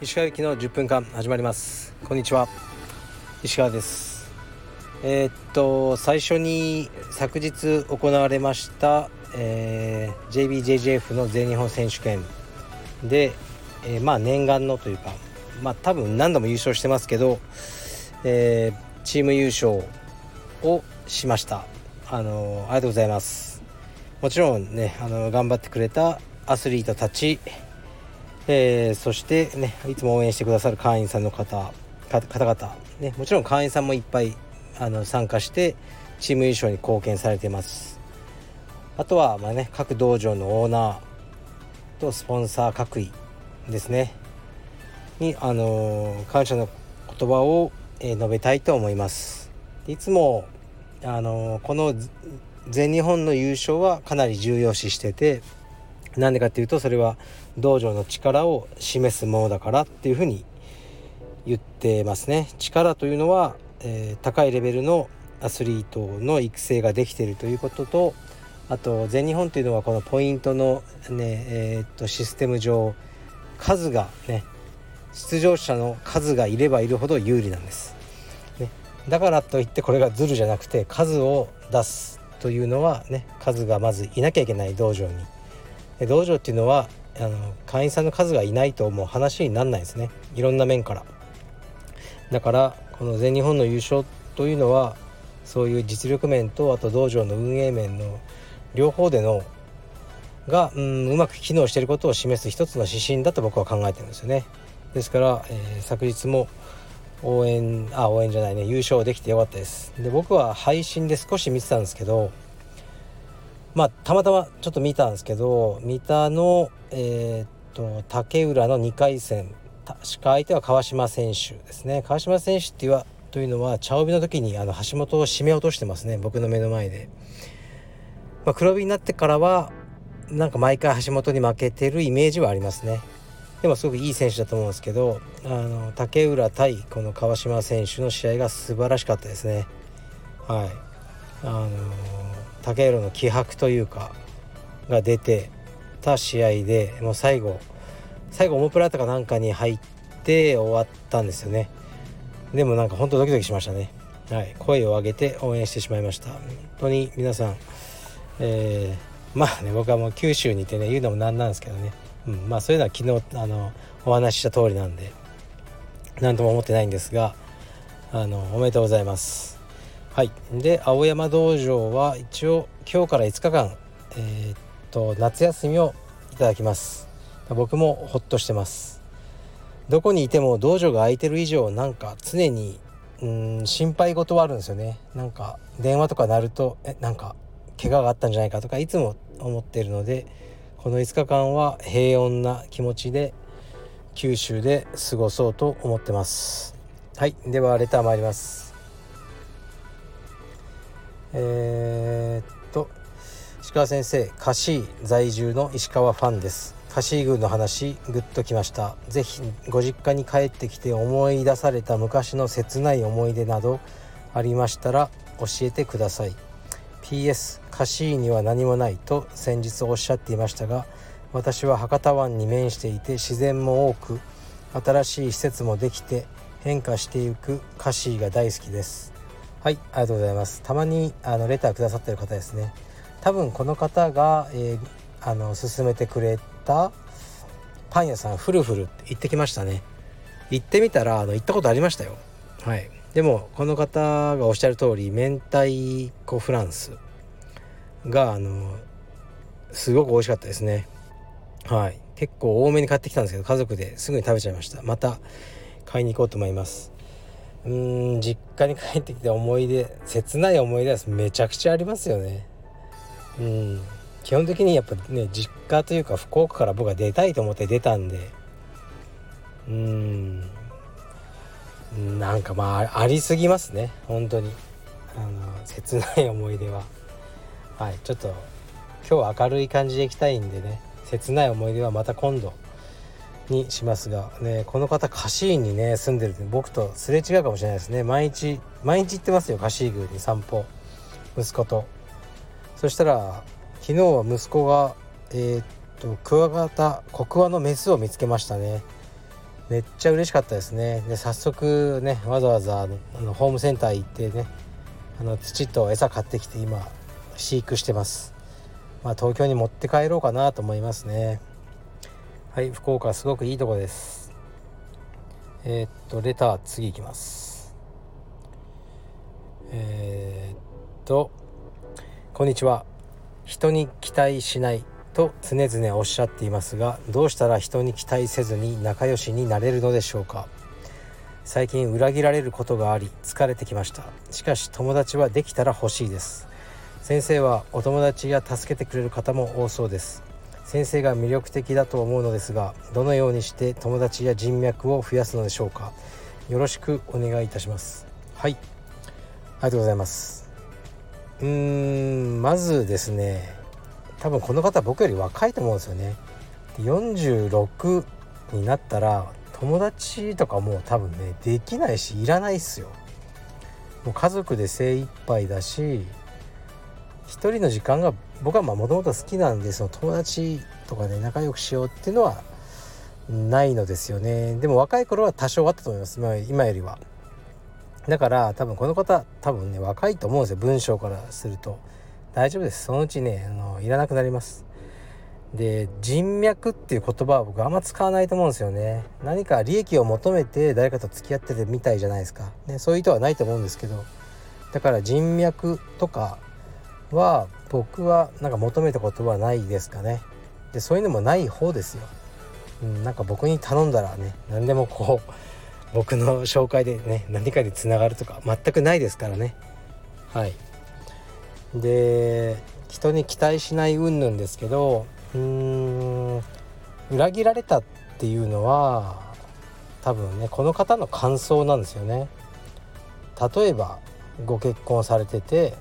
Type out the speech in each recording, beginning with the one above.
石川行きの10分間始まります。こんにちは。石川です。えー、っと最初に昨日行われました、えー、JBJJF の全日本選手権。で、えー、まあ念願のというかまあ多分何度も優勝してますけど、えー、チーム優勝をしました。あのありがとうございます。もちろんねあの頑張ってくれたアスリートたちえー、そしてねいつも応援してくださる会員さんの方方々、ね、もちろん会員さんもいっぱいあの参加してチーム優勝に貢献されてます。あとはまあね各道場のオーナーとスポンサー各位ですねにあの、感謝の言葉を、え、述べたいと思います。いつもあの、この全日本の優勝はかなり重要視しててなんでかっていうとそれは道場の力を示すものだからっていうふうに言ってますね。力というのは、えー、高いレベルのアスリートの育成ができているということとあと全日本というのはこのポイントのねえー、っとシステム上数がね出場者の数がいればいるほど有利なんです、ね、だからといってこれがズルじゃなくて数を出すというのはね数がまずいなきゃいけない道場に。道場っていうのはあの会員さんの数がいないともう話になんないですね。いろんな面から。だからこの全日本の優勝というのはそういう実力面とあと道場の運営面の両方でのがうんうまく機能していることを示す一つの指針だと僕は考えてるんですよね。ですから、えー、昨日も応援あ応援じゃないね。優勝できてよかったです。で僕は配信で少し見てたんですけどまあたまたまちょっと見たんですけど三田のえー、っと竹浦の2回戦確か相手は川島選手ですね。川島選手っていうというのは茶帯の時にあの橋本を締め落としてますね。僕の目の前で、まあ、黒帯になってからはなんか毎回橋本に負けてるイメージはありますね。でもすごくいい選手だと思うんですけどあの竹浦対この川島選手の試合が素晴らしかったですね。はい。あの竹浦の気迫というかが出てた試合でもう最後最後オモプラータかなんかに入って終わったんですよね。でもなんか本当ドキドキしましたね。はい。声を上げて応援してしまいました。本当に皆さんえー、まあね僕はもう九州にいてね言うのもなんなんですけどね、うん、まあそういうのは昨日あのお話しした通りなんで何とも思ってないんですがあのおめでとうございます。はい。で青山道場は一応今日から5日間えー、っと夏休みをいただきます。僕もほっとしてます。どこにいても道場が空いてる以上なんか常にうん心配事はあるんですよね。なんか電話とか鳴るとえなんか怪我があったんじゃないかとかいつも思っているのでこの5日間は平穏な気持ちで九州で過ごそうと思ってます。はいではレター参ります。えー、っと石川先生カシー在住の石川ファンです。カシー宮の話グッときました。ぜひご実家に帰ってきて思い出された昔の切ない思い出などありましたら教えてください。PS カシーには何もないと先日おっしゃっていましたが私は博多湾に面していて自然も多く新しい施設もできて変化していくカシーが大好きです。はいありがとうございます。たまにあのレターくださってる方ですね。多分この方が、えー、あの勧めてくれたパン屋さんフルフルって行ってきましたね。行ってみたらあの行ったことありましたよ。はい。でもこの方がおっしゃる通り明太子フランスがあのすごく美味しかったですね。はい。結構多めに買ってきたんですけど家族ですぐに食べちゃいました。また買いに行こうと思います。うん実家に帰ってきて思い出切ない思い出はめちゃくちゃありますよね。うん。基本的にやっぱね実家というか福岡から僕は出たいと思って出たんで。うん。なんかまあありすぎますね。本当に。あの切ない思い出は。はい。ちょっと今日明るい感じでいきたいんでね。切ない思い出はまた今度にしますが、ね、この方カシーンにね住んでるって僕とすれ違うかもしれないですね。毎日毎日行ってますよ。カシー宮に散歩。息子と。そしたら昨日は息子がえー、っとクワガタコクワのメスを見つけましたね。めっちゃ嬉しかったですね。で早速ねわざわざあのホームセンター行ってねあの土と餌買ってきて今飼育してます。まあ東京に持って帰ろうかなと思いますね。はい福岡すごくいいとこです。えー、っとレター次いきます。えー、っとこんにちは。人に期待しない。と常々おっしゃっていますがどうしたら人に期待せずに仲良しになれるのでしょうか？最近裏切られることがあり疲れてきました。しかし友達はできたら欲しいです。先生はお友達や助けてくれる方も多そうです。先生が魅力的だと思うのですがどのようにして友達や人脈を増やすのでしょうか？よろしくお願いいたします。はい。ありがとうございます。うーんまずですね多分この方僕より若いと思うんですよね。46になったら友達とかもう多分ねできないしいらないっすよ。もう家族で精一杯だし一人の時間が僕はもともと好きなんでその友達とかね仲良くしようっていうのはないのですよね。でも若い頃は多少あったと思います。今よりは。だから多分この方多分ね若いと思うんですよ。文章からすると。大丈夫です。そのうちねあのいらなくなります。で人脈っていう言葉は僕あんま使わないと思うんですよね。何か利益を求めて誰かと付き合ってるみたいじゃないですか、ね、そういう意図はないと思うんですけど。だから人脈とかは僕はなんか求めたことはないですかね。でそういうのもない方ですよ、うん、なんか僕に頼んだらね何でもこう僕の紹介でね何かにつながるとか全くないですからね。はい。で人に期待しない云々ですけどうーん裏切られたっていうのは多分ねこの方の感想なんですよね。例えばご結婚されてて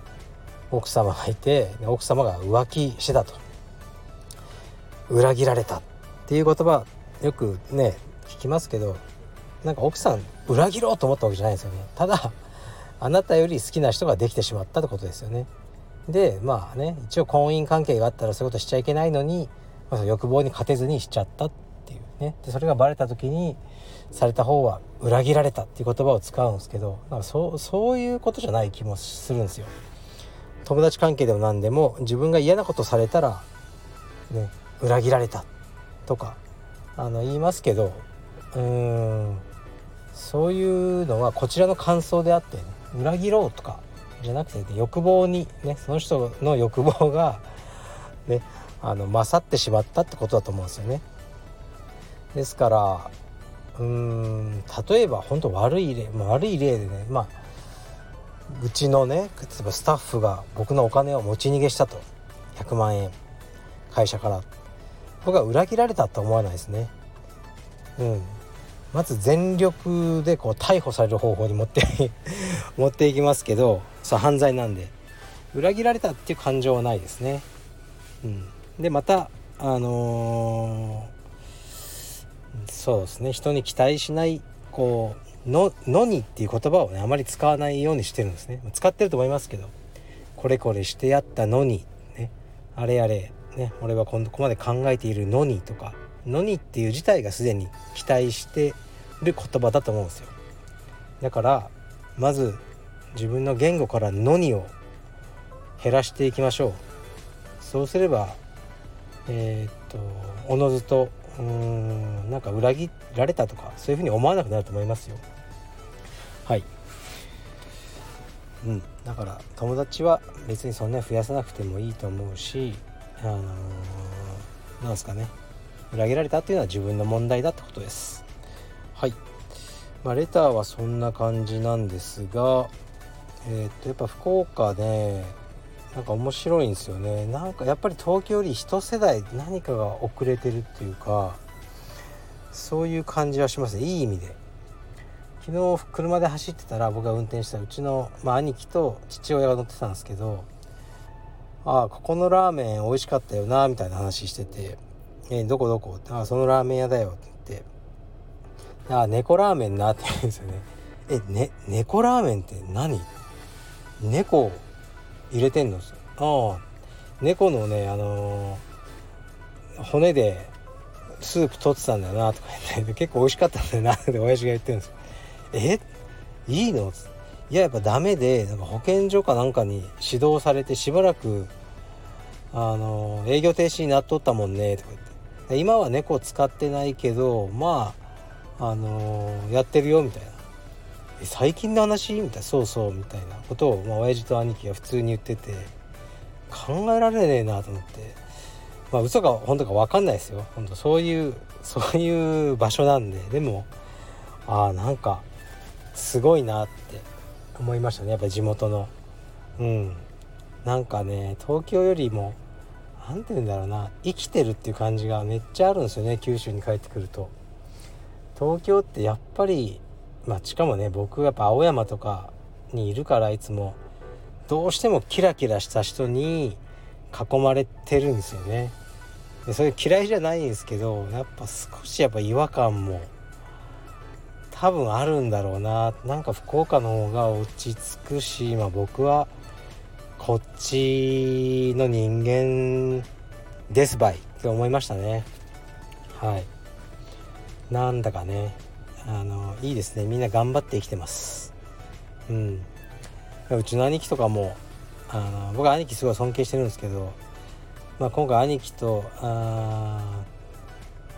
奥様がいて奥様が浮気してたと。裏切られたっていう言葉よくね聞きますけどなんか奥さん裏切ろうと思ったわけじゃないですよね。ただあなたより好きな人ができてしまったってことですよね。でまあね一応婚姻関係があったらそういうことしちゃいけないのに、まあ、欲望に勝てずにしちゃったっていうねでそれがバレた時にされた方は裏切られたっていう言葉を使うんですけどなんかそうそういうことじゃない気もするんですよ。友達関係でも何でも自分が嫌なことされたらね裏切られたとかあの言いますけどうーんそういうのはこちらの感想であって、ね、裏切ろうとかじゃなくて、ね、欲望にねその人の欲望がねあの勝ってしまったってことだと思うんですよね。ですからうーん例えば本当悪い例、悪い例でねまあうちのね例えばスタッフが僕のお金を持ち逃げしたと100万円会社から僕は裏切られたと思わないですね。うんまず全力でこう逮捕される方法に持って 持っていきますけどそう犯罪なんで。裏切られたっていう感情はないですね。うん、でまたあのー、そうですね。人に期待しないこうの「のに」っていう言葉をねあまり使わないようにしてるんですね。使ってると思いますけど。これこれしてやったのにね。あれあれね。俺はここまで考えているのにとか。のにっていう自体がすでに期待してる言葉だと思うんですよ。だからまず自分の言語からのにを減らしていきましょう。そうすればえー、っとおのずとうんなんか裏切られたとかそういうふうに思わなくなると思いますよ。はい。うん。だから友達は別にそんなに増やさなくてもいいと思うしあのー、なんですかね。裏切られたっていうのは自分の問題だってことです。はい。まあ、レターはそんな感じなんですがえー、っとやっぱ福岡ねなんか面白いんですよね。なんかやっぱり東京より一世代何かが遅れてるっていうかそういう感じはしますね。いい意味で。昨日車で走ってたら僕が運転したうちの、まあ、兄貴と父親が乗ってたんですけど「ああここのラーメン美味しかったよな」みたいな話してて「えー、どこどこ?」って「ああそのラーメン屋だよ」って言って「ああ猫ラーメンな」って言うんですよね「えね猫ラーメンって何?」猫入れてんのああ。猫のねあのー、骨でスープ取ってたんだよなとか言って結構美味しかったんだよな って親父が言ってるんですよ。え？いいの？いややっぱダメでなんか保健所かなんかに指導されてしばらくあの営業停止になっとったもんねとか言って。今は猫使ってないけどまああのやってるよみたいな最近の話？みたいな。そうそうみたいな。ことを、まあ、親父と兄貴が普通に言ってて。考えられねえなと思って。まあ嘘か本当か分かんないですよ。本当そういうそういう場所なんで。でもああなんかすごいなって思いましたね。やっぱり地元の。うん。なんかね東京よりも何て言うんだろうな。生きてるっていう感じがめっちゃあるんですよね。九州に帰ってくると。東京ってやっぱりまあしかもね僕やっぱ青山とかにいるからいつもどうしてもキラキラした人に囲まれてるんですよね。でそれ嫌いじゃないんですけどやっぱ少しやっぱ違和感も多分あるんだろうな。なんか福岡の方が落ち着くし、まあ、僕はこっちの人間ですばいって思いましたね。はい。なんだかね。あのいいですね。みんな頑張って生きてます。うん。うちの兄貴とかもあの僕は兄貴すごい尊敬してるんですけど、まあ、今回兄貴とあ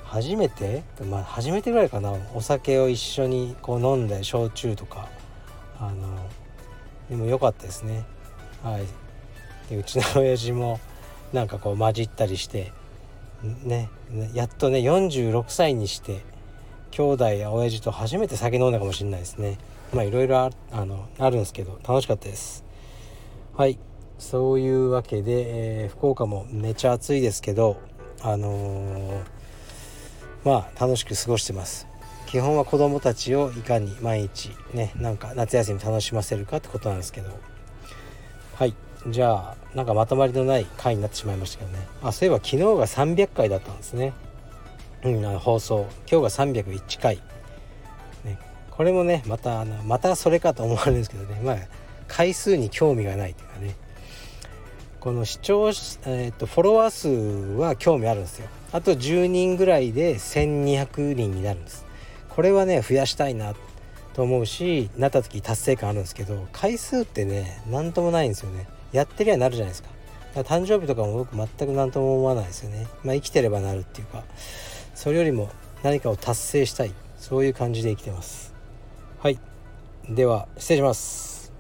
初めてまあ初めてぐらいかな。お酒を一緒にこう飲んで焼酎とかあのでも良かったですね。はい。でうちの親父もなんかこう混じったりしてねやっとね46歳にして兄弟や親父と初めて酒飲んだかもしれないですね。まあいろいろあのあるんですけど楽しかったです。はい。そういうわけで、えー、福岡もめちゃ暑いですけどあのー、まあ楽しく過ごしてます。基本は子供たちをいかに毎日ねなんか夏休み楽しませるかってことなんですけど。はい。じゃあなんかまとまりのない回になってしまいましたけどね。あそういえば昨日が300回だったんですね。うん、放送。今日が301回、ね、これもねまたあのまたそれかと思われるんですけどね。まあ回数に興味がないというかね。この視聴、えーと、フォロワー数は興味あるんですよ。あと10人ぐらいで1200人になるんです。これはね増やしたいなと思うしなった時達成感あるんですけど回数ってね何ともないんですよね。やってりゃなるじゃないですか。誕生日とかも僕全く何とも思わないですよね。まあ生きてればなるっていうか。それよりも何かを達成したいそういう感じで生きてます。はい。では失礼します。